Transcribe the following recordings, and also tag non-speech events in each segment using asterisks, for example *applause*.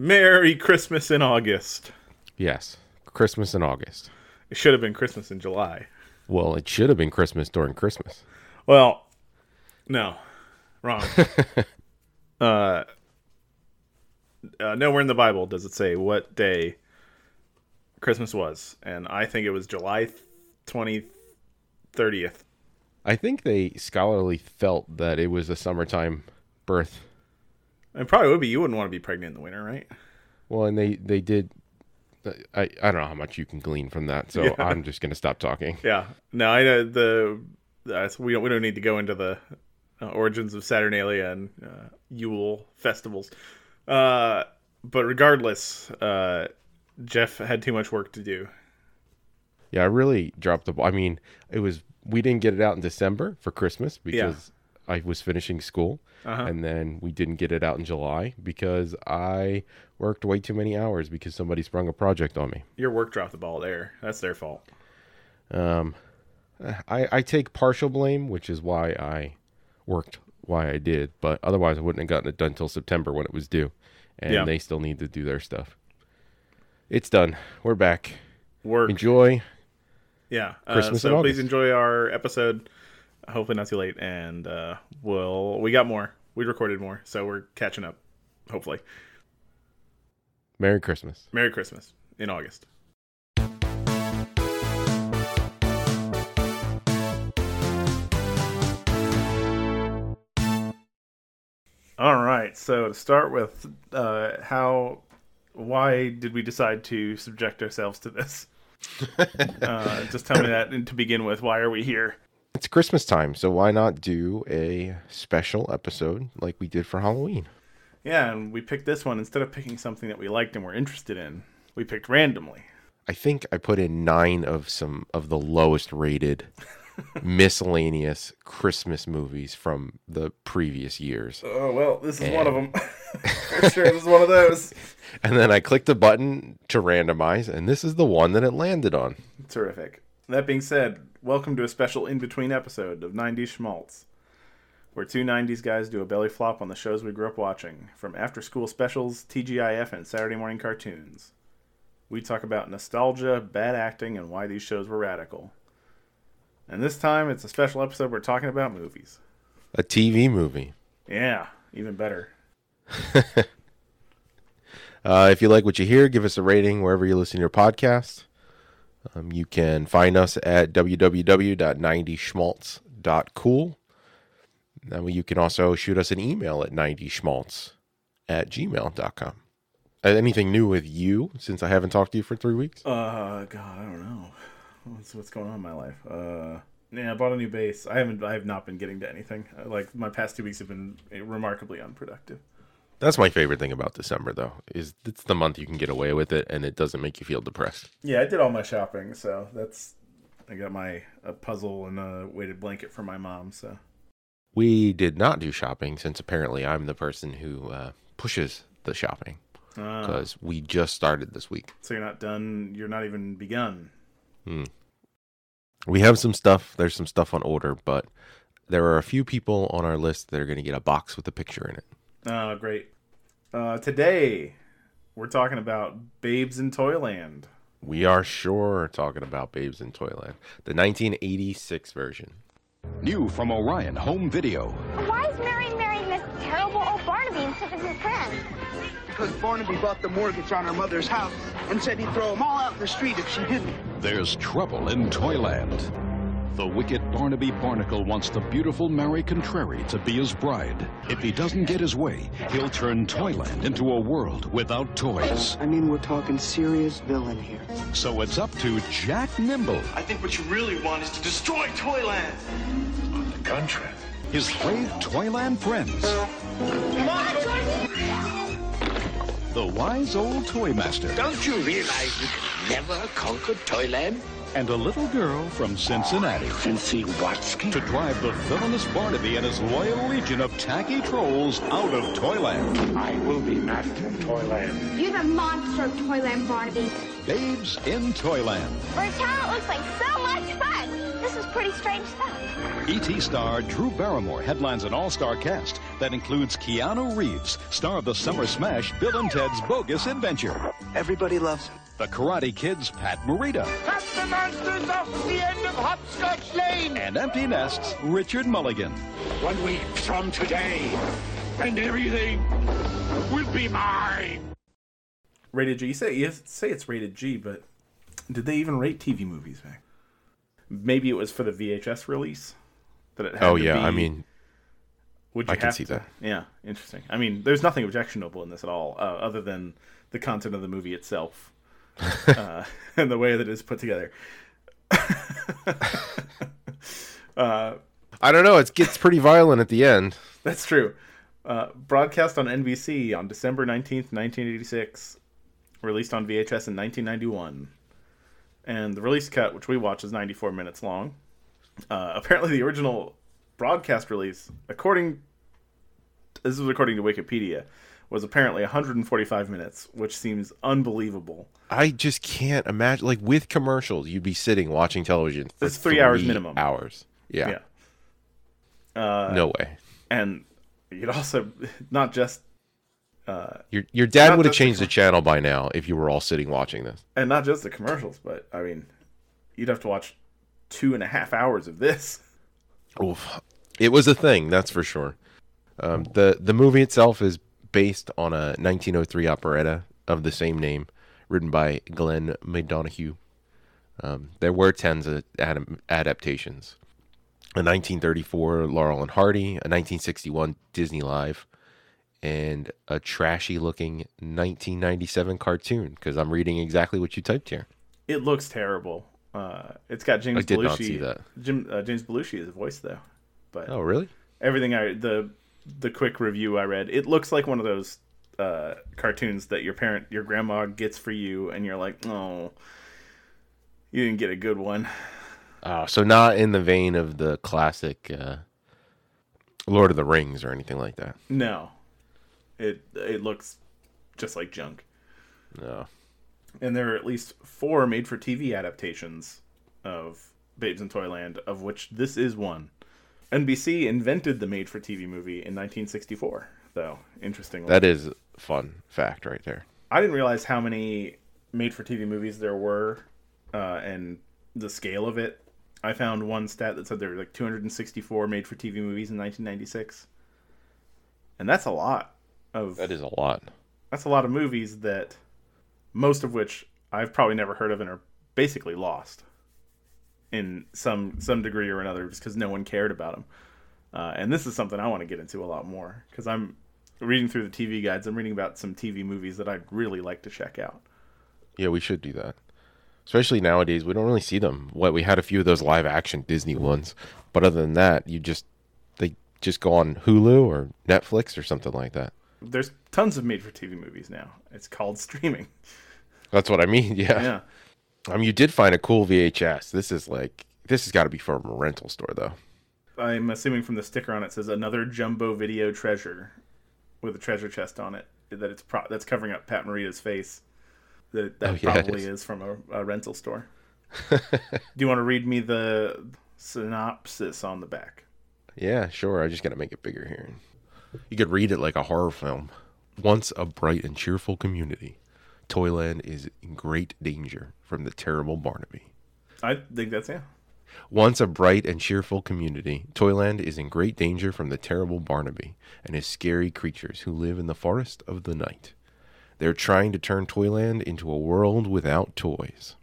Merry Christmas in August. Yes, Christmas in August. It should have been Christmas in July. Well, it should have been Christmas during Christmas. Well, no, wrong. *laughs* uh, uh, nowhere in the Bible does it say what day Christmas was, and I think it was July twenty thirtieth. I think they scholarly felt that it was a summertime birth. It probably would be. You wouldn't want to be pregnant in the winter, right? Well, and they they did. I I don't know how much you can glean from that, so *laughs* Yeah. I'm just gonna stop talking. Yeah. No, I know the. Uh, we don't. We don't need to go into the uh, origins of Saturnalia and uh, Yule festivals. Uh, but regardless, uh, Jeff had too much work to do. Yeah, I really dropped the ball. I mean, it was we didn't get it out in December for Christmas because I was finishing school, Uh-huh. and then we didn't get it out in July because I worked way too many hours because somebody sprung a project on me. Your work dropped the ball there. That's their fault. Um, I I take partial blame, which is why I worked why I did, but otherwise I wouldn't have gotten it done until September when it was due, and Yeah. they still need to do their stuff. It's done. We're back. Work. Enjoy. Yeah. Uh, Christmas so please enjoy our episode. Hopefully not too late, and uh, we'll we got more. We recorded more, so we're catching up. Hopefully, Merry Christmas. Merry Christmas in August. All right. So to start with, uh, how, why did we decide to subject ourselves to this? *laughs* uh, just tell me that and to begin with. Why are we here? It's Christmas time, so why not do a special episode like we did for Halloween? Yeah, and we picked this one instead of picking something that we liked and were interested in. We picked randomly. I think I put in nine of some of the lowest rated *laughs* miscellaneous Christmas movies from the previous years. Oh well, this is one of them. *laughs* For sure, this is one of those. *laughs* And then I clicked the button to randomize, and this is the one that it landed on. Terrific. That being said, welcome to a special in-between episode of 90s Schmaltz, where two 90s guys do a belly flop on the shows we grew up watching, from after-school specials, TGIF, and Saturday morning cartoons. We talk about nostalgia, bad acting, and why these shows were radical. And this time, it's a special episode we're talking about movies. A TV movie. Yeah, even better. *laughs* Uh, if you like what you hear, give us a rating wherever you listen to your podcast. Um, you can find us at www.90schmaltz.cool. Now you can also shoot us an email at 90schmaltz at gmail.com. Uh, anything new with you since I haven't talked to you for three weeks? Uh, God, I don't know. What's what's going on in my life? Uh, yeah, I bought a new bass. I haven't. I have not been getting to anything. Uh, Like my past two weeks have been remarkably unproductive. That's my favorite thing about December, though, is it's the month you can get away with it and it doesn't make you feel depressed. Yeah, I did all my shopping, so that's. I got my a puzzle and a weighted blanket for my mom. So We did not do shopping since apparently I'm the person who uh, pushes the shopping uh, because we just started this week. so you're not done. You're not even begun. We have some stuff. There's some stuff on order, but there are a few people on our list that are going to get a box with a picture in it. Oh, great. Uh, today we're talking about Babes in Toyland. We are sure talking about Babes in Toyland, the 1986 version. New from Orion Home Video. Why is Mary marrying this terrible old Barnaby instead of his friend? Because Barnaby bought the mortgage on her mother's house and said he'd throw them all out in the street if she didn't. There's trouble in Toyland. The wicked Barnaby Barnacle wants the beautiful Mary Contrary to be his bride. If he doesn't get his way, he'll turn Toyland into a world without toys. I mean, we're talking serious villain here. So it's up to Jack Nimble, I think what you really want is to destroy Toyland. On the contrary. his brave Toyland friends, the wise old toy master, Don't you realize you can never conquer Toyland? And a little girl from Cincinnati Cincy Watsky. to drive the villainous Barnaby and his loyal legion of tacky trolls out of Toyland. I will be master of Toyland. You're the monster of Toyland, Barnaby. Babes in Toyland. For a town, it looks like so much fun. This is pretty strange stuff. E.T. Star Drew Barrymore headlines an all-star cast that includes Keanu Reeves, star of the summer smash Bill and Ted's Bogus Adventure. Everybody loves him. The Karate Kid's Pat Morita. Cut the monsters off the end of Hopscotch Lane. And Empty Nest's Richard Mulligan. One week from today, and everything will be mine. Rated G. You say you say it's rated G, but did they even rate TV movies back? Maybe it was for the VHS release that it had Oh to yeah, be- I mean, Would you I can have see to- that. Yeah, interesting. I mean, there's nothing objectionable in this at all, uh, other than the content of the movie itself *laughs* uh, and the way that it's put together. *laughs* I don't know. It gets pretty violent at the end. That's true. Uh, broadcast on NBC on December 19th, 1986. Released on VHS in 1991. And the release cut, which we watch, is 94 minutes long. Uh, apparently, the original broadcast release, according this is according to Wikipedia, was apparently 145 minutes, which seems unbelievable. I just can't imagine. Like with commercials, you'd be sitting watching television. For It's three hours minimum. Hours. Yeah. Yeah. Uh, no way. And you'd also not just Your your dad would have just the changed the channel by now if you were all sitting watching this. and not just the commercials, but I mean, you'd have to watch two and a half hours of this. Oof. It was a thing, that's for sure. Um, the the movie itself is based on a 1903 operetta of the same name, written by Glen MacDonough. Um, there were tens of ad- adaptations. A 1934 Laurel and Hardy, a 1961 Disney Live, and a trashy looking 1997 cartoon. Because I'm reading exactly what you typed here. It looks terrible. Uh, it's got James I did Belushi. not see that. Jim, uh, James Belushi is a voice though, but Oh, really? everything I the the quick review I read, it looks like one of those uh, cartoons that your parent, your grandma gets for you, and you're like, oh, you didn't get a good one. Oh, so not in the vein of the classic uh, Lord of the Rings or anything like that. No, it it looks just like junk. No. and there are at least four made-for-TV adaptations of Babes in Toyland, of which this is one. NBC invented the made-for-TV movie in 1964, though. Interestingly, That is a fun fact right there. I didn't realize how many made-for-TV movies there were, uh, and the scale of it. I found one stat that said there were like 264 made-for-TV movies in 1996, and that's a lot of That is a lot. that's a lot of movies that most of which I've probably never heard of and are basically lost in some some degree or another just because no one cared about them. Uh, and this is something I want to get into a lot more because I'm reading through the TV guides. I'm reading about some TV movies that I'd really like to check out. Yeah, we should do that. Especially nowadays, we don't really see them. What we had a few of those live action Disney ones, but other than that, you just they just go on Hulu or Netflix or something like that. There's tons of made-for-TV movies now. It's called *laughs* streaming. That's what I mean. *laughs* Yeah. Yeah. I mean, you did find a cool VHS. This is like this has got to be from a rental store though. I'm assuming from the sticker on it says another jumbo video treasure with a treasure chest on it that it's pro- that's covering up Pat Morita's face. That that Oh, yeah, probably is. is. from a, a rental store. *laughs* Do you want to read me the synopsis on the back? Yeah, sure. I just got to make it bigger here. You could read it like a horror film. Once a bright and cheerful community, Toyland is in great danger from the terrible Barnaby. I think that's yeah. Once a bright and cheerful community, Toyland is in great danger from the terrible Barnaby and his scary creatures who live in the forest of the night. They're trying to turn Toyland into a world without toys.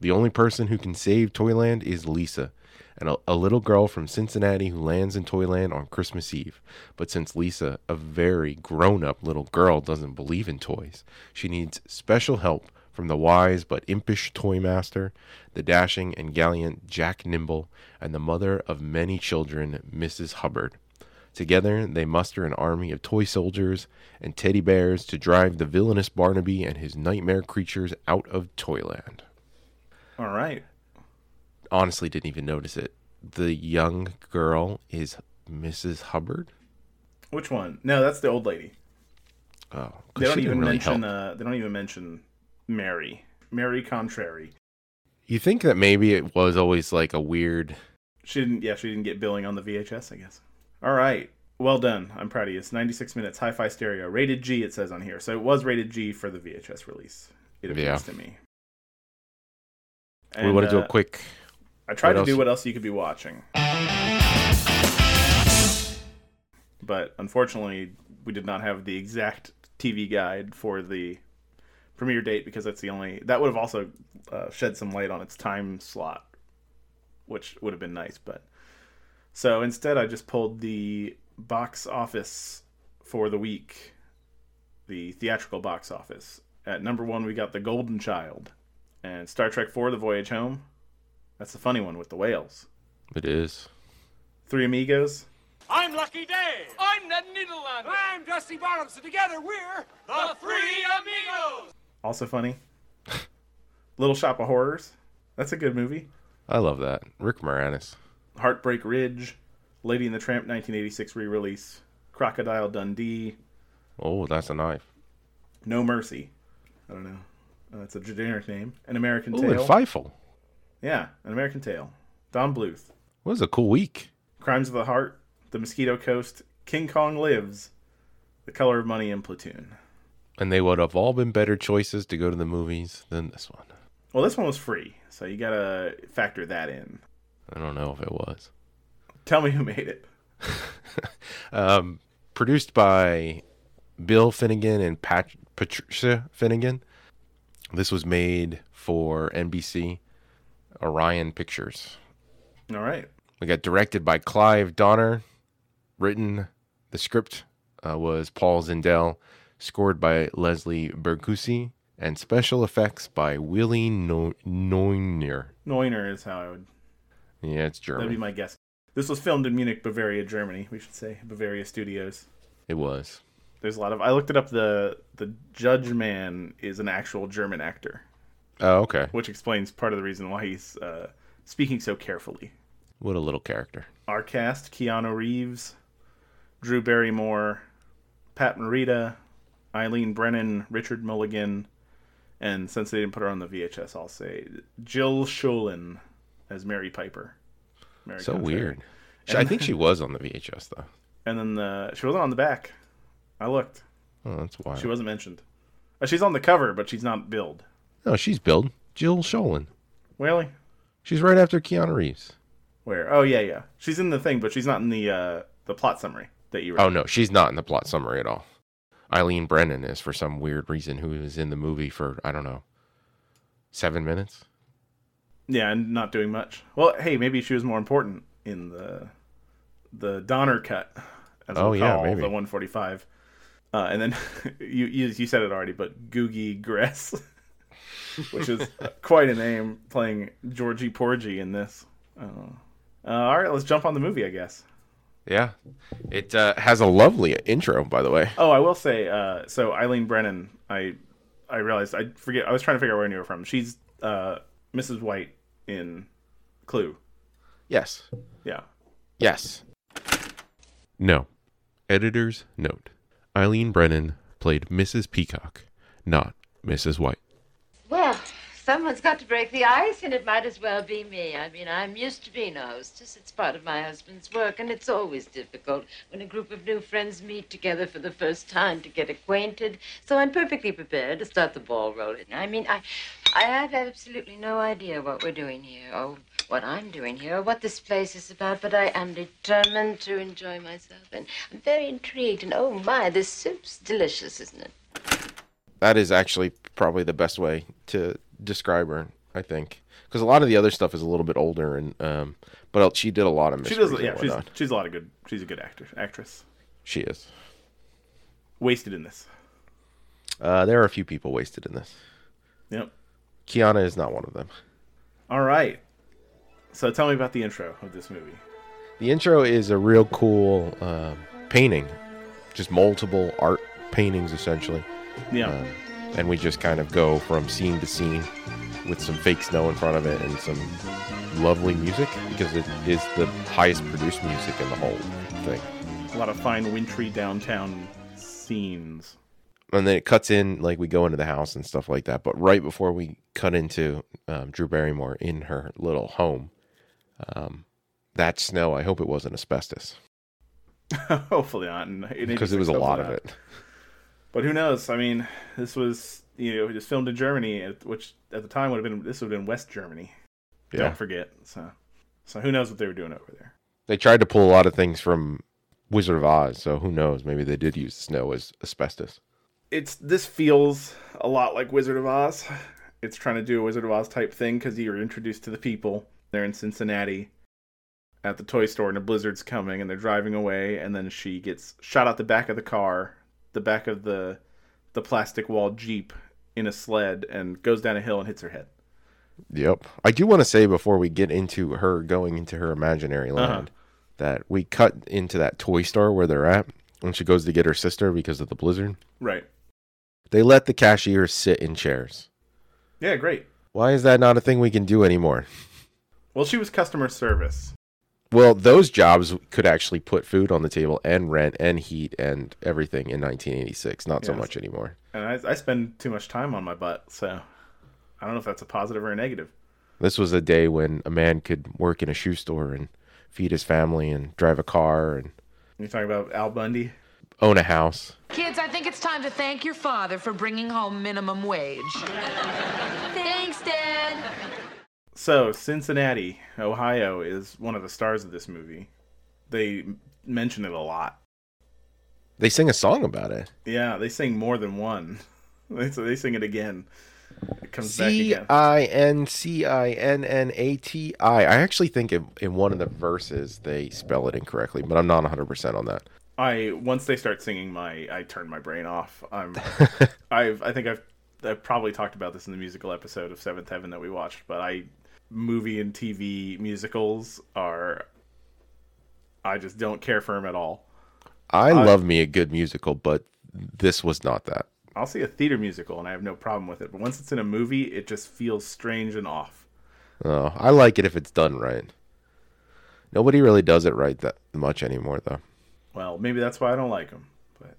The only person who can save Toyland is Lisa, and a, a little girl from Cincinnati who lands in Toyland on Christmas Eve. But since Lisa, a very grown up little girl, doesn't believe in toys, she needs special help from the wise but impish toy master, the dashing and gallant Jack Nimble, and the mother of many children, Mrs. Hubbard. Together, they muster an army of toy soldiers and teddy bears to drive the villainous Barnaby and his nightmare creatures out of Toyland. All right. Honestly didn't even notice it. The young girl is Mrs. Hubbard. Which one? No, that's the old lady. Oh, They don't even really mention. Uh, they don't even mention Mary. Mary Contrary. You think that maybe it was always like a weird. She didn't. Yeah, she didn't get billing on the VHS. I guess. All right. Well done. I'm proud of you. It's 96 minutes. Hi-Fi stereo. Rated G. It says on here. So it was rated G for the VHS release. It appears Yeah. to me. we want to do uh, a quick. I tried what to else? do what else you could be watching. But unfortunately, we did not have the exact TV guide for the premiere date because that's the only that would have also uh, shed some light on its time slot, which would have been nice. But so instead, I just pulled the box office for the week, the theatrical box office. At number one, we got The Golden Child and Star Trek IV: The Voyage Home. That's the funny one with the whales. It is. Three Amigos. I'm Lucky Day. I'm Ned Nederlander. I'm Dusty Bottoms. And together we're the Three Amigos. Also funny. *laughs* Little Shop of Horrors. That's a good movie. I love that. Rick Moranis. Heartbreak Ridge. Lady and the Tramp 1986 re release. Crocodile Dundee. Oh, that's a knife. No Mercy. I don't know. Uh, that's a generic name. An American Oh, and Tail. Fievel. Yeah, An American Tail. Don Bluth. What was a cool week. Crimes of the Heart. The Mosquito Coast. King Kong Lives. The Color of Money and Platoon. And they would have all been better choices to go to the movies than this one. Well, this one was free, so you gotta factor that in. I don't know if it was. Tell me who made it. *laughs* Um, produced by Bill Finnegan and Pat- Patricia Finnegan. This was made for NBC Orion Pictures. All right. We got directed by Clive Donner. Written, the script uh, was Paul Zindel. Scored by Leslie Bricusse. And special effects by Willie no- Neuner. Neuner is how I would Yeah, it's German. That'd be my guess. This was filmed in Munich, Bavaria, Germany. We should say Bavaria Studios. It was. There's a lot of. I looked it up. The the judge man is an actual German actor, Oh, okay. which explains part of the reason why he's uh, speaking so carefully. What a little character. Our cast: Keanu Reeves, Drew Barrymore, Pat Morita, Eileen Brennan, Richard Mulligan, and since they didn't put her on the VHS, I'll say Jill Schoelen as Mary Piper. Mary So weird. She- I think she *laughs* was on the VHS though. And then the, she wasn't on the back. I looked. Oh, that's wild. She wasn't mentioned. Uh, she's on the cover, but she's not billed. No, she's billed. Jill Schoelen. Really? She's right after Keanu Reeves. Where? Oh yeah, yeah. She's in the thing, but she's not in the uh, the plot summary that you read. Oh no, she's not in the plot summary at all. Eileen Brennan is for some weird reason who is in the movie for I don't know seven minutes. Yeah, and not doing much. Well, hey, maybe she was more important in the the Donner cut. As Oh, we'll yeah, call maybe. the 145. Uh, and then *laughs* you, you you said it already, but Googie Gress, *laughs* which is quite a name, playing Georgie Porgy in this. Uh, uh, all right, let's jump on the movie, I guess. Yeah, it uh, has a lovely intro, by the way. Oh, I will say, uh, so Eileen Brennan, I I realized I forget I was trying to figure out where I knew her from. She's uh, Mrs. White in Clue. Yes, Yeah. yes. No. Editor's note: Eileen Brennan played Mrs. Peacock, not Mrs. White. Someone's got to break the ice, and it might as well be me. I mean, I'm used to being a hostess. It's part of my husband's work, and it's always difficult when a group of new friends meet together for the first time to get acquainted. So I'm perfectly prepared to start the ball rolling. I mean, I, I have absolutely no idea what we're doing here, or what I'm doing here, or what this place is about, but I am determined to enjoy myself, and I'm very intrigued. And oh my, this soup's delicious, isn't it? That is actually probably the best way to describe her. I think because a lot of the other stuff is a little bit older, and um, but she did a lot of She does. Yeah, she's she's a lot of good. She's a good actor, actress. She is. Wasted in this. Uh, there are a few people wasted in this. Yep. Keanu is not one of them. All right. So tell me about the intro of this movie. The intro is a real cool um, painting, just multiple art paintings essentially, Yeah. um, and we just kind of go from scene to scene with some fake snow in front of it and some lovely music because it is the highest produced music in the whole thing. A lot of fine wintry downtown scenes. And then it cuts in like we go into the house and stuff like that. But right before we cut into um, Drew Barrymore in her little home, um, that snow. I hope it wasn't asbestos *laughs* Hopefully not. because it was a lot of it. *laughs* But who knows? I mean, this was you know it was filmed in Germany, which at the time would have been this would have been West Germany. Yeah. Don't forget. So, so who knows what they were doing over there? They tried to pull a lot of things from Wizard of Oz, so who knows? Maybe they did use snow as asbestos. It's this feels a lot like Wizard of Oz. It's trying to do a Wizard of Oz type thing because you're introduced to the people. They're in Cincinnati at the toy store, and a blizzard's coming, and they're driving away, and then she gets shot out the back of the car, the back of the the plastic wall jeep in a sled, and goes down a hill and hits her head. Yep. I do want to say before we get into her going into her imaginary land Uh-huh. that we cut into that toy store where they're at when she goes to get her sister because of the blizzard. Right. They let the cashiers sit in chairs. Yeah, great. Why is that not a thing we can do anymore? Well, she was customer service. Well, those jobs could actually put food on the table and rent and heat and everything in 1986. Not so much anymore. And I, I spend too much time on my butt, so I don't know if that's a positive or a negative. This was a day when a man could work in a shoe store and feed his family and drive a car and You're talking about Al Bundy? own a house. Kids, I think it's time to thank your father for bringing home minimum wage. *laughs* Thanks, Dad. So, Cincinnati, Ohio is one of the stars of this movie. They mention it a lot. They sing a song about it. Yeah, they sing more than one. *laughs* They, so they sing it again. It comes back again. I N C I N N A T I. I actually think in, in one of the verses they spell it incorrectly, but I'm not 100% on that. I once they start singing, my I turn my brain off. I'm *laughs* I've I think I've I've probably talked about this in the musical episode of Seventh Heaven that we watched, but I movie and TV musicals are I just don't care for them at all. I uh, love me a good musical, but this was not that. I'll see a theater musical and I have no problem with it, but once it's in a movie, it just feels strange and off. Oh, I like it if it's done right. Nobody really does it right that much anymore, though. Well, maybe that's why I don't like them, but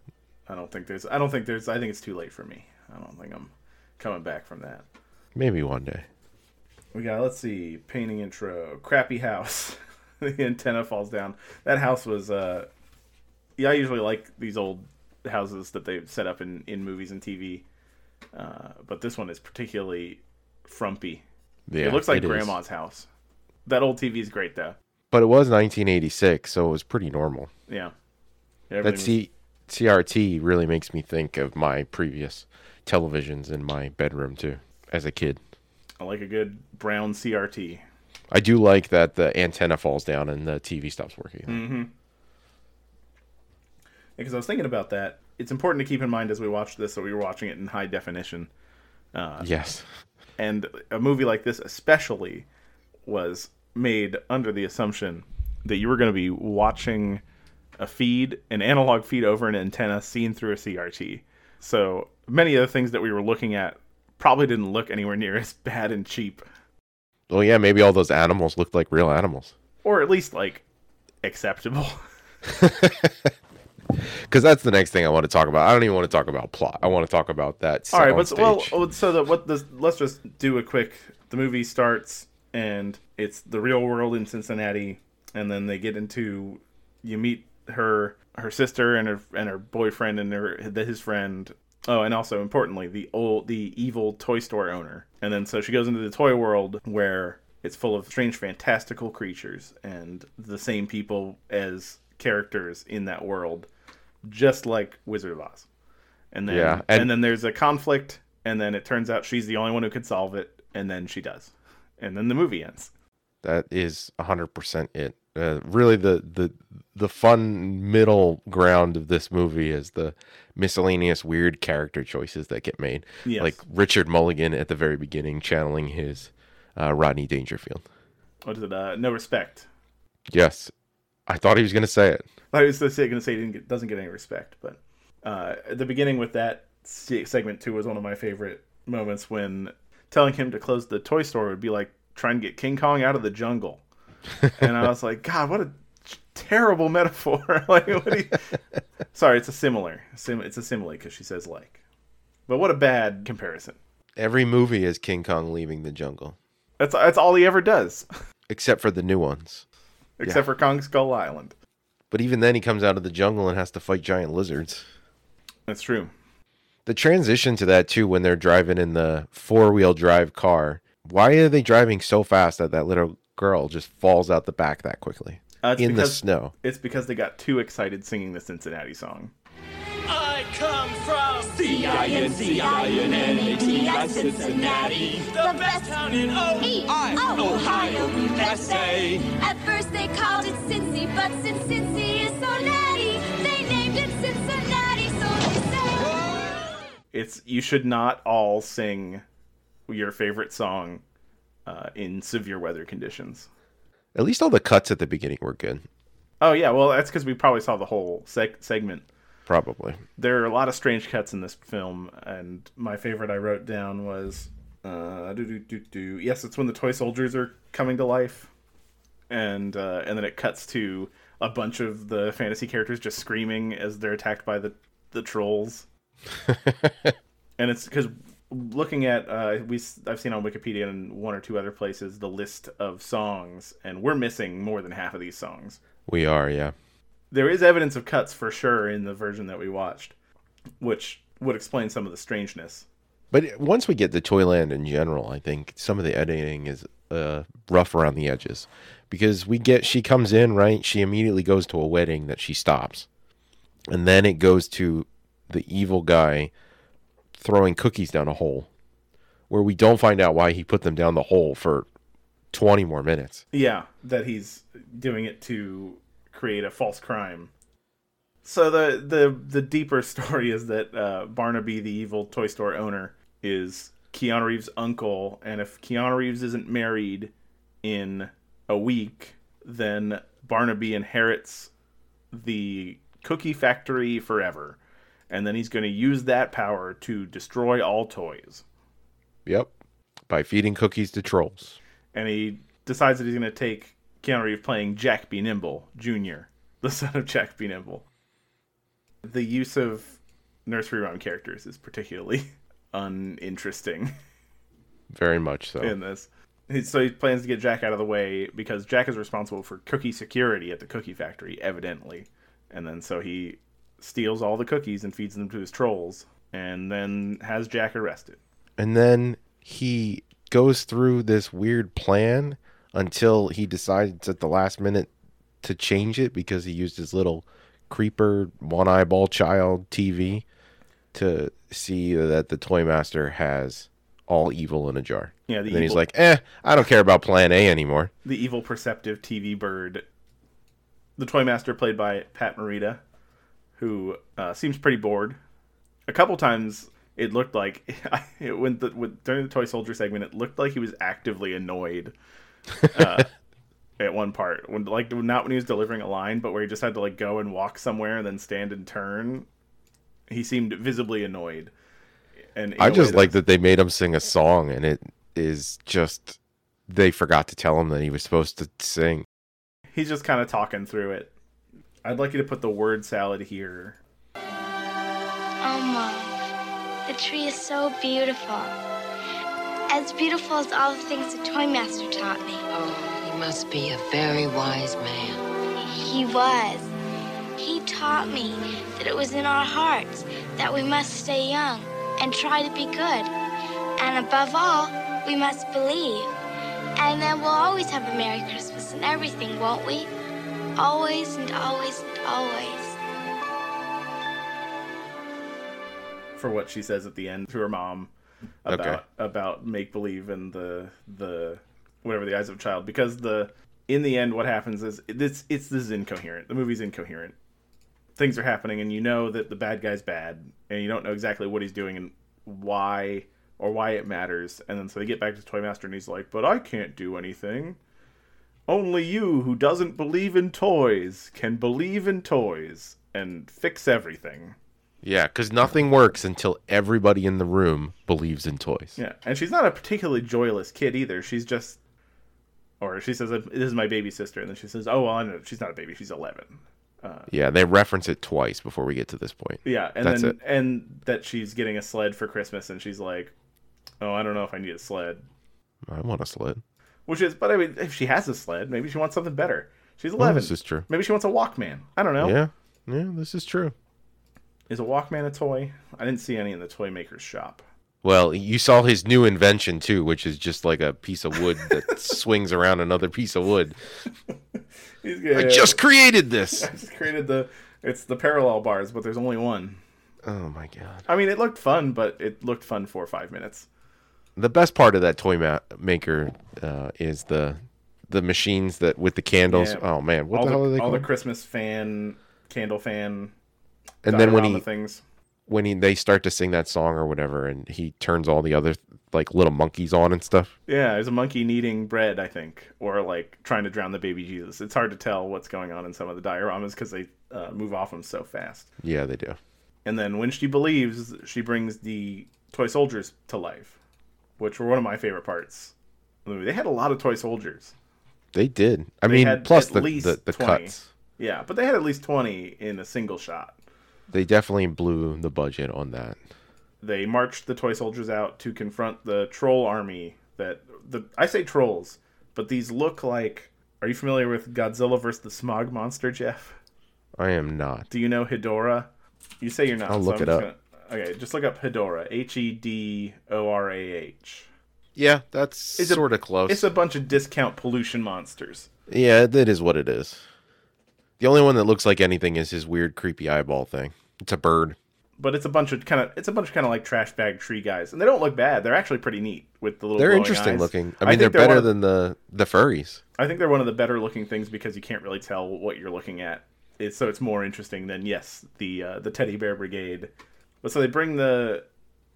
I don't think there's I don't think there's I think it's too late for me. I don't think I'm coming back from that. Maybe one day. We got let's see, painting intro, crappy house. *laughs* the antenna falls down. That house was uh yeah, I usually like these old houses that they set up in in movies and TV. Uh, but this one is particularly frumpy. Yeah, it looks like it is. grandma's house. That old TV is great though. But it was 1986, so it was pretty normal. Yeah. That Everything was- CRT really makes me think of my previous televisions in my bedroom too, as a kid. I like a good brown CRT. I do like that the antenna falls down and the TV stops working. Mm-hmm. Because I was thinking about that. It's important to keep in mind as we watch this that we were watching it in high definition. Uh, Yes. and a movie like this especially was made under the assumption that you were going to be watching a feed an analog feed over an antenna seen through a crt so many of the things that we were looking at probably didn't look anywhere near as bad and cheap Well, yeah, maybe all those animals looked like real animals. or at least like acceptable *laughs* Because that's the next thing I want to talk about. I don't even want to talk about plot. I want to talk about that. all right but soundstage. well so that what this let's just do a quick the movie starts and it's the real world in cincinnati and then they get into you meet her her sister and her and her boyfriend and her his friend oh and also importantly the old the evil toy store owner. And then so she goes into the toy world where it's full of strange fantastical creatures and the same people as characters in that world just like wizard of oz. And then Yeah, and, and- then there's a conflict and then it turns out she's the only one who could solve it and then she does. And then the movie ends. That is 100% it. Uh, really, the, the the fun middle ground of this movie is the miscellaneous weird character choices that get made. Yes. Like Richard Mulligan at the very beginning channeling his uh, Rodney Dangerfield. what is it uh, no respect Yes. I thought he was going to say it. I was going to say he didn't get, doesn't get any respect, but uh, at the beginning with that segment too was one of my favorite moments when telling him to close the toy store would be like trying to get King Kong out of the jungle. And I was like, God, what a terrible metaphor. *laughs* like, what you... *laughs* Sorry, it's a similar. Sim- it's a simile because she says like. But what a bad comparison. Every movie is King Kong leaving the jungle, That's that's all he ever does, *laughs* except for the new ones. except for Kong Skull Island. But even then, he comes out of the jungle and has to fight giant lizards. That's true. The transition to that too, when they're driving in the four wheel drive car. Why are they driving so fast at that little girl just falls out the back that quickly Uh, it's in the because- snow? It's because they got too excited singing the Cincinnati song. I come from C-I-N-C-I-N-N-A-T-I, Cincinnati, the best town in Ohio, Ohio, USA. At first they called it Cincy, but since Cincy is so natty, they named it Cincinnati, so they say. It's you should not all sing your favorite song uh, in severe weather conditions. At least all the cuts at the beginning were good. Oh yeah, well that's because we probably saw the whole seg- segment. Probably. There are a lot of strange cuts in this film, and my favorite I wrote down was, uh, do do do do. Yes, it's when the toy soldiers are coming to life, and uh, and then it cuts to a bunch of the fantasy characters just screaming as they're attacked by the the trolls. *laughs* and it's because looking at uh, we I've seen on Wikipedia and one or two other places the list of songs, and we're missing more than half of these songs. We are, yeah. There is evidence of cuts for sure in the version that we watched, which would explain some of the strangeness. But once we get to Toyland in general, I think some of the editing is uh, rough around the edges because we get she comes in right. She immediately goes to a wedding that she stops, and then it goes to the evil guy throwing cookies down a hole, where we don't find out why he put them down the hole for twenty more minutes. Yeah, that he's doing it to create a false crime. So the the the deeper *laughs* story is that uh, Barnaby, the evil toy store owner, is Keanu Reeves' uncle, and if Keanu Reeves isn't married in a week, then Barnaby inherits the cookie factory forever, and then he's going to use that power to destroy all toys. Yep, by feeding cookies to trolls. and he decides that he's going to take Keanu Reeves playing Jack B. Nimble Jr., *laughs* the son of Jack B. Nimble. The use of nursery rhyme characters is particularly *laughs* uninteresting Very much so. in this. So he plans to get Jack out of the way because Jack is responsible for cookie security at the cookie factory, evidently. And then so he steals all the cookies and feeds them to his trolls, and then has Jack arrested. And then he goes through this weird plan until he decides at the last minute to change it because he used his little creeper one eyeball child TV to see that the toy master has all evil in a jar. Yeah, the and then he's like, "Eh, I don't care about plan A anymore." the evil perceptive TV bird, the toy master played by Pat Morita, who uh, seems pretty bored. A couple times it looked like *laughs* it went the, during the toy soldier segment. It looked like he was actively annoyed. Uh, *laughs* at one part, when like not when he was delivering a line, but where he just had to like go and walk somewhere and then stand and turn. He seemed visibly annoyed. And I just like that they made him sing a song and it is just they forgot to tell him that he was supposed to sing. he's just kind of talking through it. I'd like you to put the word salad here Oh, Mom, the tree is so beautiful. As beautiful as all the things the Toy Master taught me. Oh, he must be a very wise man. He was. He taught me that it was in our hearts that we must stay young and try to be good. And above all, we must believe. And then we'll always have a Merry Christmas and everything, won't we? Always and always and always. for what she says at the end to her mom about Okay. about make believe and the the whatever the eyes of a child. Because the in the end what happens is this it's this is incoherent. The movie's incoherent. Things are happening and you know that the bad guy's bad and you don't know exactly what he's doing and why or why it matters. And then so they get back to toy master and he's like but i can't do anything only you who doesn't believe in toys can believe in toys and fix everything Yeah, because nothing works until everybody in the room believes in toys. Yeah, and she's not a particularly joyless kid either. She's just, or she says, "This is my baby sister," and then she says, "Oh, well, I know she's not a baby; she's 11. Uh, yeah, they reference it twice before we get to this point. Yeah, and That's then it. and that she's getting a sled for Christmas, and she's like, "Oh, I don't know if I need a sled." I want a sled. Which is, but I mean, if she has a sled, maybe she wants something better. She's 11. this is true. Maybe she wants a Walkman. I don't know. Yeah, yeah, this is true. Is a Walkman a toy? I didn't see any in the toy maker's shop. Well, you saw his new invention too, which is just like a piece of wood that *laughs* swings around another piece of wood. *laughs* He's I just created this. *laughs* I just created the. It's the parallel bars, but there's only one. Oh my god. I mean, it looked fun, but it looked fun for five minutes. The best part of that toy ma- maker uh, is the the machines that with the candles. Yeah. Oh man, what all the hell are they all called? the Christmas fan, candle fan. and then when he things. when he they start to sing that song or whatever, and he turns all the other like little monkeys on and stuff. Yeah, there's a monkey kneading bread, I think, or like trying to drown the baby Jesus. It's hard to tell what's going on in some of the dioramas because they uh, move off them so fast. Yeah, they do. And then when she believes, she brings the toy soldiers to life, which were one of my favorite parts. the movie. They had a lot of toy soldiers. They did. I They mean, plus the least the, the cuts. Yeah, but they had at least 20 in a single shot. They definitely blew the budget on that. They marched the toy soldiers out to confront the troll army that the I say trolls, but these look like Are you familiar with Godzilla versus the Smog Monster, Jeff? I am not. Do you know Hedorah? You say you're not. I'll so look I'm it up. Gonna, okay, just look up Hedorah. H E D O R A H. Yeah, that's It's sort of close. It's a bunch of discount pollution monsters. Yeah, that is what it is. The only one that looks like anything is his weird, creepy eyeball thing. It's a bird. But it's a bunch of kind of it's a bunch of kind of like trash bag tree guys, and they don't look bad. They're actually pretty neat with the little. They're interesting eyes. looking. I mean, they're think one better of- than the the furries. I think they're one of the better looking things because you can't really tell what you're looking at. It's, so it's more interesting than yes, the uh, the teddy bear brigade. But so they bring the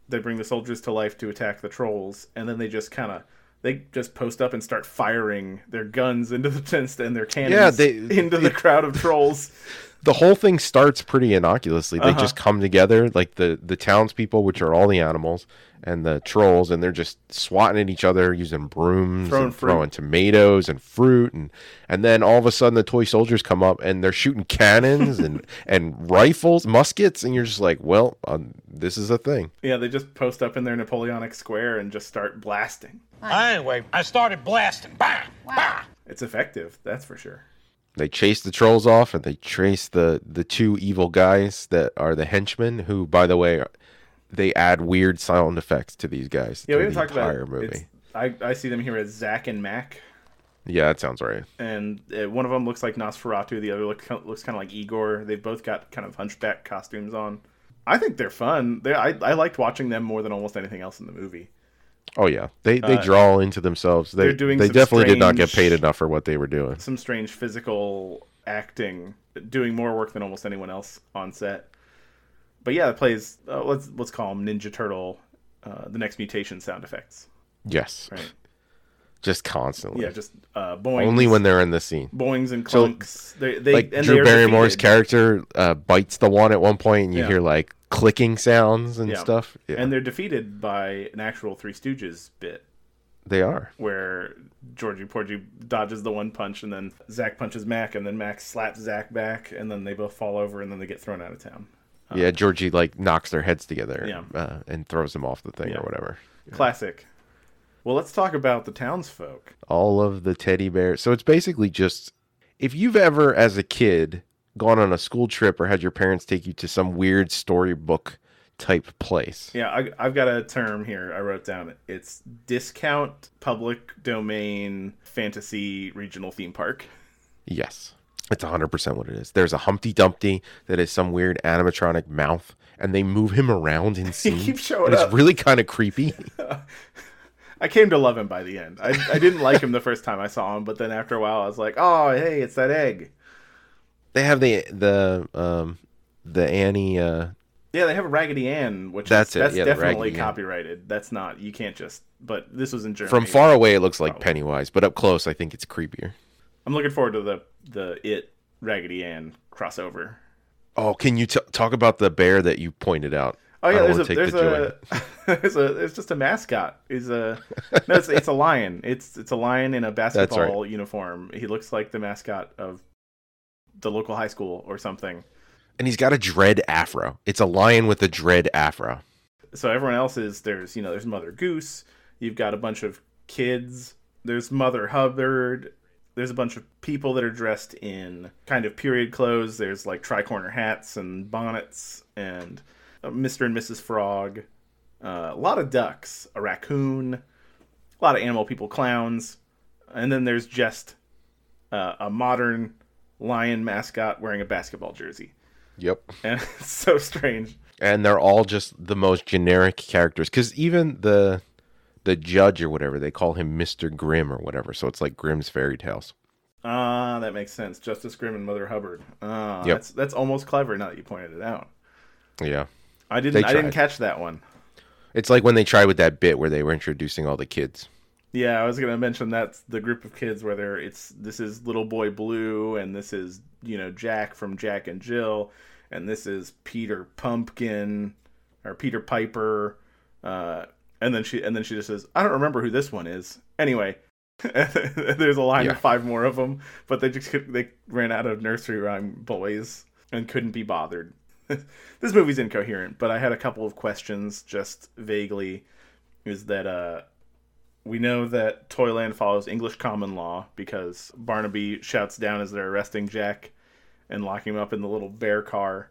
they bring the soldiers to life to attack the trolls, and then they just kind of they just post up and start firing their guns into the tents and their cannons Yeah, they- into the crowd of trolls. *laughs* The whole thing starts pretty innocuously. They Uh-huh. just come together, like the the townspeople, which are all the animals, and the trolls, and they're just swatting at each other using brooms Throwing and fruit. throwing tomatoes and fruit, and and then all of a sudden the toy soldiers come up and they're shooting cannons and *laughs* and rifles, muskets, and you're just like, well, um, this is a thing. Yeah, they just post up in their Napoleonic square and just start blasting. Anyway, I started blasting. Bang! Bang! It's effective, that's for sure. They chase the trolls off, and they chase the the two evil guys that are the henchmen. Who, by the way, they add weird sound effects to these guys. Yeah, we haven't the talked about entire it. movie. I, I see them here as Zack and Mac. Yeah, that sounds right. and uh, one of them looks like Nosferatu. The other look, looks kind of like Igor. They've both got kind of hunchback costumes on. I think they're fun. They I, I liked watching them more than almost anything else in the movie. Oh yeah, they they Uh, draw into themselves. They they're doing they definitely did not get paid enough for what they were doing. Some strange physical acting, doing more work than almost anyone else on set. But yeah, it plays. Uh, let's let's call them Ninja Turtle, uh, the next mutation sound effects. Yes, Right. just constantly. Yeah, just uh, boings. only when they're in the scene. boings and So, clunks. they, they, like and Drew Barrymore's defeated. character uh, bites the one at one point, and you Yeah. hear like clicking sounds and Yeah. stuff. Yeah, and they're defeated by an actual Three Stooges bit. they are. where Georgie Porgy dodges the one punch, and then Zach punches Mac, and then Mac slaps Zach back, and then they both fall over, and then they get thrown out of town. Yeah, Georgie like knocks their heads together. Yeah. uh, and throws them off the thing Yeah. or whatever. Classic. Well, let's talk about the townsfolk. all of the teddy bears. So it's basically just if you've ever, as a kid, gone on a school trip or had your parents take you to some weird storybook type place. Yeah, I, I've got a term here. I wrote down. It's discount public domain fantasy regional theme park. Yes. It's 100% what it is. There's a Humpty Dumpty that is some weird animatronic mouth, and they move him around in *laughs* scene. keeps showing and it's really kind of creepy. *laughs* I came to love him by the end. I, I didn't like him the first time I saw him, but then after a while, I was like, oh, hey, it's that egg. they have the the um the Annie uh Yeah, they have a Raggedy Ann, which That's is, it, that's yeah, definitely Raggedy Ann. copyrighted. That's not you can't just. But this was in Germany. from far away it looks like Probably. Pennywise, but up close I think it's creepier. I'm looking forward to the the it Raggedy Ann crossover. Oh, can you t- talk about the bear that you pointed out? Oh yeah, *laughs* there's a there's the a, there's a there's just a mascot. Is a no, it's, it's a lion. It's it's a lion in a basketball uniform. He looks like the mascot of the local high school or something. and he's got a dread afro. It's a lion with a dread afro. So everyone else is there's you know there's Mother Goose. You've got a bunch of kids. There's Mother Hubbard. There's a bunch of people that are dressed in kind of period clothes. There's like tricorner hats and bonnets and uh, Mr. and Mrs. Frog. Uh, a lot of ducks, a raccoon, a lot of animal people, clowns, and then there's just uh, a modern lion mascot wearing a basketball jersey, Yep. *laughs* and it's so strange. and they're all just the most generic characters because even the the judge or whatever they call him Mr. Grimm or whatever, so it's like Grimm's fairy tales. Ah, that makes sense. Justice Grimm and Mother Hubbard. Ah, Yep. that's that's almost clever now that you pointed it out. Yeah, I didn't I didn't catch that one. it's like when they tried with that bit where they were introducing all the kids. Yeah, I was gonna mention that's the group of kids where they're it's this is little boy Blue and this is you know Jack from Jack and Jill and this is Peter Pumpkin or Peter Piper, uh, and then she and then she just says I don't remember who this one is. Anyway, *laughs* there's a line Yeah. of five more of them, but they just they ran out of nursery rhyme boys and couldn't be bothered. *laughs* this movie's incoherent, but I had a couple of questions just vaguely. Is that uh we know that Toyland follows English common law because Barnaby shouts down as they're arresting Jack and locking him up in the little bear car.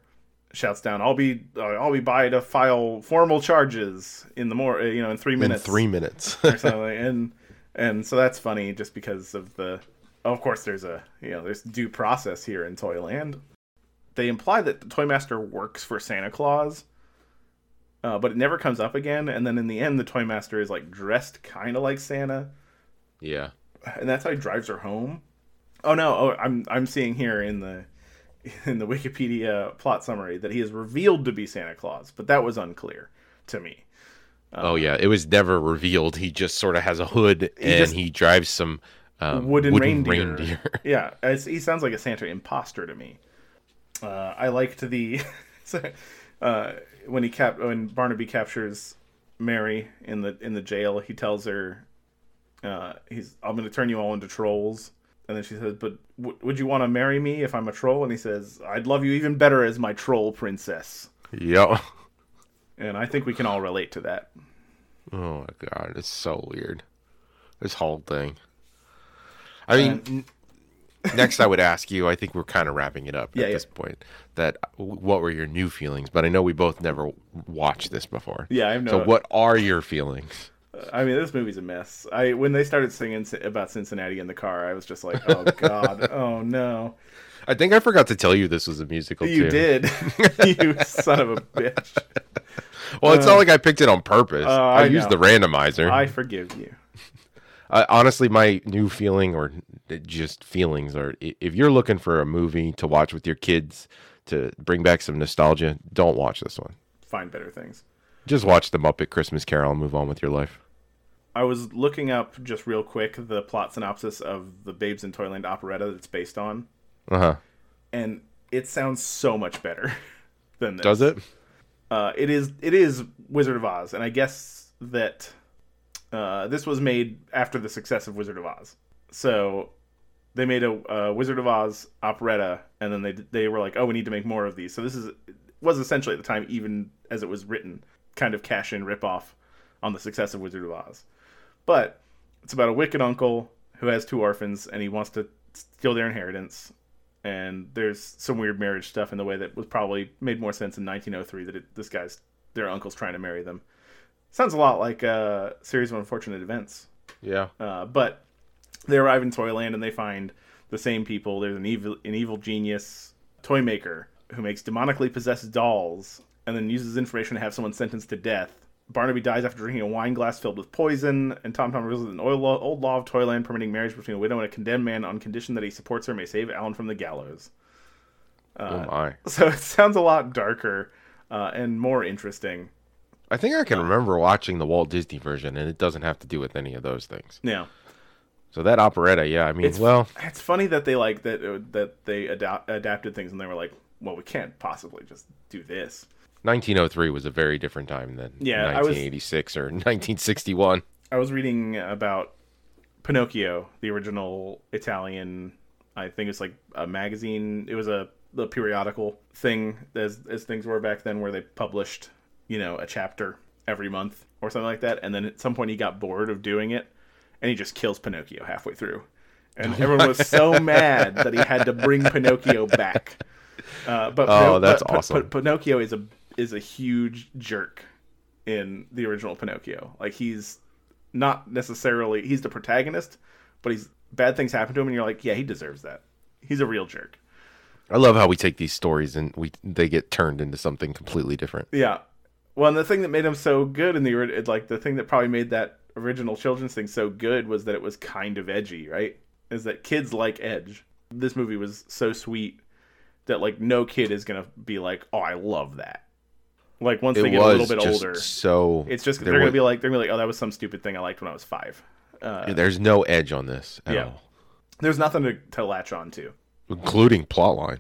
Shouts down, "I'll be, uh, I'll be by to file formal charges in the more, you know, in three minutes." In three minutes. or something. And and so that's funny just because of the. Of course, there's a you know there's due process here in Toyland. They imply that the Toymaster works for Santa Claus, uh, but it never comes up again. And then in the end, the Toymaster is like dressed kind of like Santa, yeah. and that's how he drives her home. Oh no! Oh, I'm I'm seeing here in the *laughs* in the Wikipedia plot summary that he is revealed to be Santa Claus, but that was unclear to me. oh yeah, it was never revealed. He just sort of has a hood and he drives some um, wooden, reindeer. reindeer. *laughs* *laughs* yeah, he sounds like a Santa imposter to me. Uh, I liked the uh, when he cap when Barnaby captures Mary in the in the jail. He tells her, uh, "He's I'm going to turn you all into trolls." And then she says, "But w- would you want to marry me if I'm a troll?" And he says, "I'd love you even better as my troll princess." Yep. And I think we can all relate to that. Oh my god, it's so weird. This whole thing. I mean, next I would ask you. I think we're kind of wrapping it up Yeah, at yeah. this point. That what were your new feelings? But I know we both never watched this before. Yeah, I have no- So what are your feelings? I mean, this movie's a mess. I when they started singing about Cincinnati in the car, I was just like, "Oh *laughs* God, oh no." I think I forgot to tell you this was a musical. You too. did, *laughs* you son of a bitch. Well, it's Uh, not like I picked it on purpose. uh, I, I used the randomizer. I forgive you. I, honestly, my new feeling or just feelings are if you're looking for a movie to watch with your kids to bring back some nostalgia, don't watch this one. Find better things. Just watch the Muppet Christmas Carol and move on with your life. I was looking up just real quick the plot synopsis of the Babes in Toyland operetta that it's based on, Uh huh. and it sounds so much better *laughs* than this. Does it? Uh, it is. It is Wizard of Oz, and I guess that uh, this was made after the success of Wizard of Oz. So they made a, a Wizard of Oz operetta, and then they they were like, "Oh, we need to make more of these." So this is was essentially at the time, even as it was written, kind of cash in rip off on the success of Wizard of Oz. But it's about a wicked uncle who has two orphans, and he wants to steal their inheritance. And there's some weird marriage stuff in the way that was probably made more sense in 1903 that it, this guy's their uncle's trying to marry them. Sounds a lot like a series of unfortunate events. Yeah. Uh, but they arrive in Toyland and they find the same people. There's an evil, an evil genius toy maker who makes demonically possessed dolls and then uses information to have someone sentenced to death. Barnaby dies after drinking a wine glass filled with poison, and Tom Tom reveals an old law, old law of Toyland permitting marriage between a widow and a condemned man on condition that he supports her may save Alan from the gallows. oh my. *laughs* So it sounds a lot darker uh, and more interesting. I think I can remember watching the Walt Disney version, and it doesn't have to do with any of those things. Yeah. So that operetta, yeah. I mean, It's well, it's funny that they like that uh, that they adapt, adapted things and they were like, well, we can't possibly just do this. 1903 was a very different time than Yeah, I was- 1986 or *laughs* 1961. I was reading about Pinocchio, the original Italian. I think it's like a magazine. It was a the periodical thing, as as things were back then, where they published, you know, a chapter every month or something like that. And then at some point, he got bored of doing it, and he just kills Pinocchio halfway through. And *laughs* everyone was so mad that he had to bring Pinocchio back. Uh, but Oh, that's but- awesome. but Pinocchio is a is a huge jerk in the original Pinocchio. Like he's not necessarily he's the protagonist, but he's bad things happen to him, and you're like, yeah, he deserves that. He's a real jerk. I love how we take these stories and we they get turned into something completely different. Yeah. Well, and the thing that made him so good in the like the thing that probably made that original children's thing so good was that it was kind of edgy, right? Is that kids like edge. This movie was so sweet that like no kid is gonna be like, oh, I love that. Like once It they get a little bit just older, so- it's just they're gonna be like they're gonna be like, oh, that was some stupid thing I liked when I was five. Uh, There's no edge on this at yeah. all, There's nothing to, to latch on to. including plotline.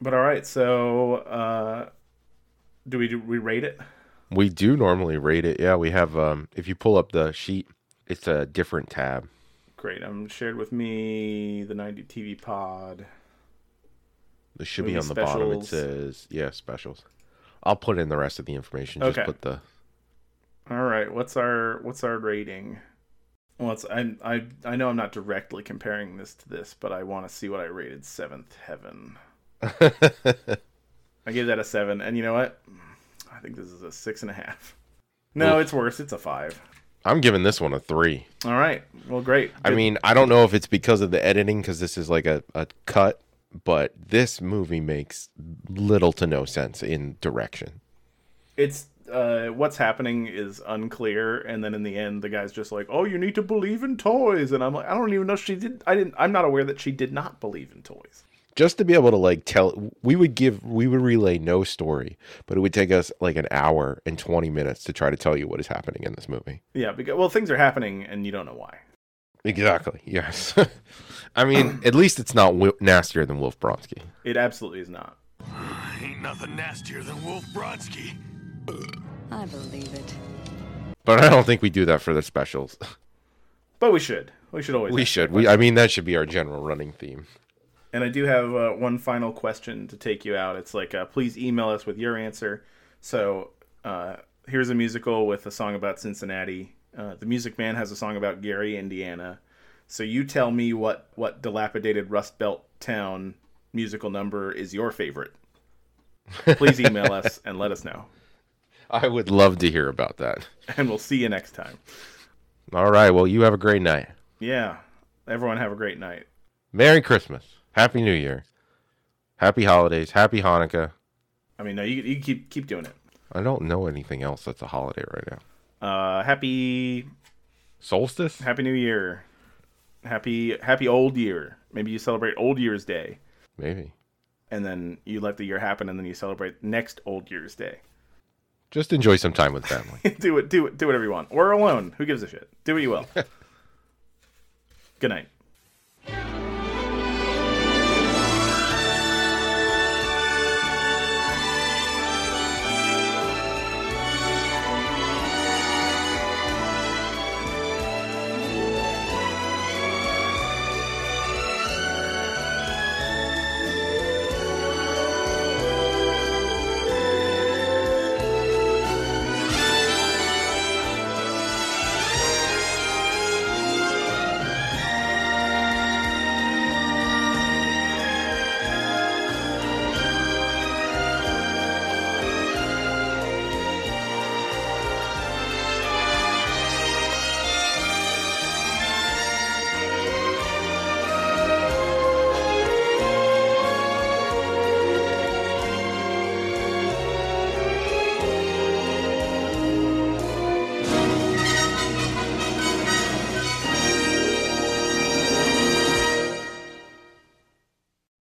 But all right, so uh, do we do we rate it? We do normally rate it. Yeah, we have. Um, if you pull up the sheet, it's a different tab. Great. I'm shared with me the 90 TV pod. This should be on the bottom. It says yeah specials. I'll put in the rest of the information. Just Okay. put the All right, what's our what's our rating? Well, it's, I I I know I'm not directly comparing this to this, but I want to see what I rated Seventh Heaven. *laughs* I gave that a seven, and you know what? I think this is a six and a half. No, Oof. it's worse. It's a five. I'm giving this one a three. All right. Well, great. I mean, I don't know if it's because of the editing, because this is like a, a cut, but this movie makes little to no sense in direction. it's uh, what's happening is unclear, and then in the end, the guy's just like, "Oh, you need to believe in toys," and I'm like, I don't even know she did. I didn't. I'm not aware that she did not believe in toys. Just to be able to like tell, we would give, we would relay no story, but it would take us like an hour and 20 minutes to try to tell you what is happening in this movie. Yeah, because well, things are happening, and you don't know why. Exactly. Yes. *laughs* I mean, at least it's not wi- nastier than Wolf Bronsky. It absolutely is not. *sighs* Ain't nothing nastier than Wolf Brodsky. I believe it. But I don't think we do that for the specials. *laughs* But we should. We should always. We should. We. I mean, that should be our general running theme. And I do have uh, one final question to take you out. It's like, uh, please email us with your answer. So uh, here's a musical with a song about Cincinnati. Uh, the Music Man has a song about Gary, Indiana. So you tell me what what dilapidated Rust Belt town musical number is your favorite. *laughs* Please email us and let us know. I would love to hear about that. And we'll see you next time. All right. Well, you have a great night. Yeah. Everyone have a great night. Merry Christmas. Happy New Year. Happy holidays. Happy Hanukkah. I mean, no, you, you keep keep doing it. I don't know anything else that's a holiday right now. Uh, happy Solstice? Happy New Year. Happy Happy Old Year. Maybe you celebrate Old Year's Day, Maybe. and then you let the year happen, and then you celebrate next Old Year's Day. Just enjoy some time with family. *laughs* do it. Do it. Do whatever you want, or alone. Who gives a shit? Do what you will. *laughs* Good night.